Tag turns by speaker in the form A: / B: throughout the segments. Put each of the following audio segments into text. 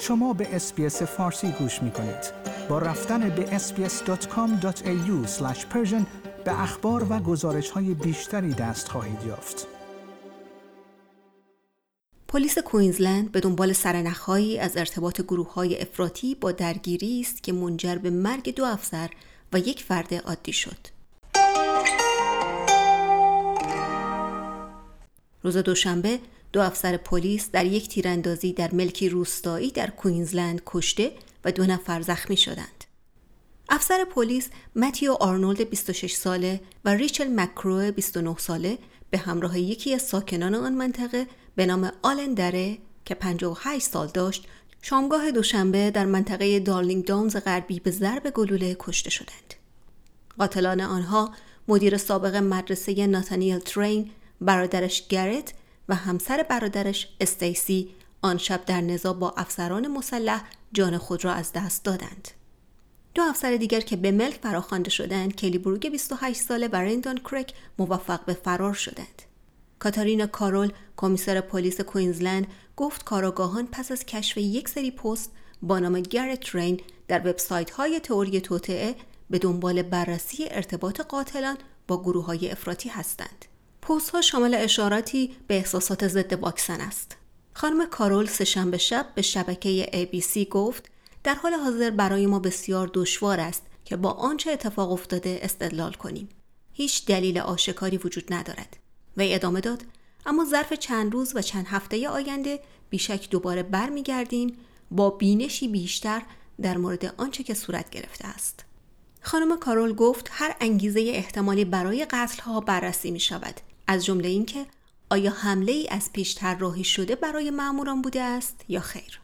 A: شما به اسپیس فارسی گوش می کنید. با رفتن به sbs.com.au به اخبار و گزارش های بیشتری دست خواهید یافت.
B: پلیس کوینزلند به دنبال سرنخهایی از ارتباط گروه های افراطی با درگیری است که منجر به مرگ دو افسر و یک فرد عادی شد. روز دوشنبه دو افسر پلیس در یک تیراندازی در ملکی روستایی در کوینزلند کشته و دو نفر زخمی شدند. افسر پلیس متیو آرنولد 26 ساله و ریچل مکرو 29 ساله به همراه یکی از ساکنان آن منطقه به نام آلن دره که 58 سال داشت شامگاه دوشنبه در منطقه دارلینگ داونز غربی به ضرب گلوله کشته شدند. قاتلان آنها مدیر سابق مدرسه ناتانیل ترین، برادرش گرت و همسر برادرش استیسی آن شب در نزاع با افسران مسلح جان خود را از دست دادند. دو افسر دیگر که به ملک فراخوانده شدند کلی بروگ 28 ساله و رندان کرک موفق به فرار شدند. کاتارینا کارول کمیسر پلیس کوینزلند گفت کاراگاهان پس از کشف یک سری پست با نام گرت رین در وبسایت های تئوری توطعه به دنبال بررسی ارتباط قاتلان با گروه های افراطی هستند. پست ها شامل اشاراتی به احساسات ضد واکسن است. خانم کارول سهشنبه شب به شبکه ABC گفت در حال حاضر برای ما بسیار دشوار است که با آنچه اتفاق افتاده استدلال کنیم. هیچ دلیل آشکاری وجود ندارد. و ادامه داد اما ظرف چند روز و چند هفته آینده بیشک دوباره برمیگردیم با بینشی بیشتر در مورد آنچه که صورت گرفته است. خانم کارول گفت هر انگیزه احتمالی برای قتل ها بررسی می شود از جمله اینکه آیا حمله ای از پیش طراحی شده برای ماموران بوده است یا خیر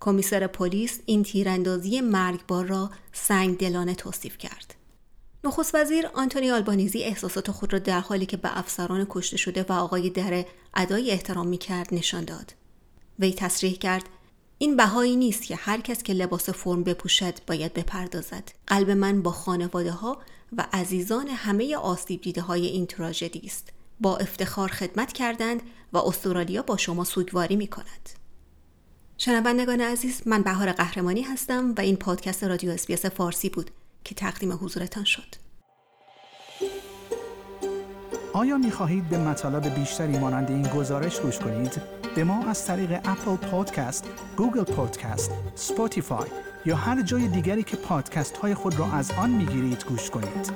B: کمیسر پلیس این تیراندازی مرگبار را سنگ دلانه توصیف کرد نخست وزیر آنتونی آلبانیزی احساسات خود را در حالی که به افسران کشته شده و آقای دره ادای احترام می کرد نشان داد. وی تصریح کرد این بهایی نیست که هر کس که لباس فرم بپوشد باید بپردازد. قلب من با خانواده ها و عزیزان همه آسیب دیده های این تراژدی است. با افتخار خدمت کردند و استرالیا با شما سوگواری می کند. شنوندگان عزیز من بهار قهرمانی هستم و این پادکست رادیو SBS فارسی بود که تقدیم حضورتان شد.
A: آیا می خواهید به مطالب بیشتری مانند این گزارش گوش کنید؟ به ما از طریق Apple Podcast، Google Podcast، Spotify یا هر جای دیگری که پادکست های خود را از آن می گیرید گوش کنید.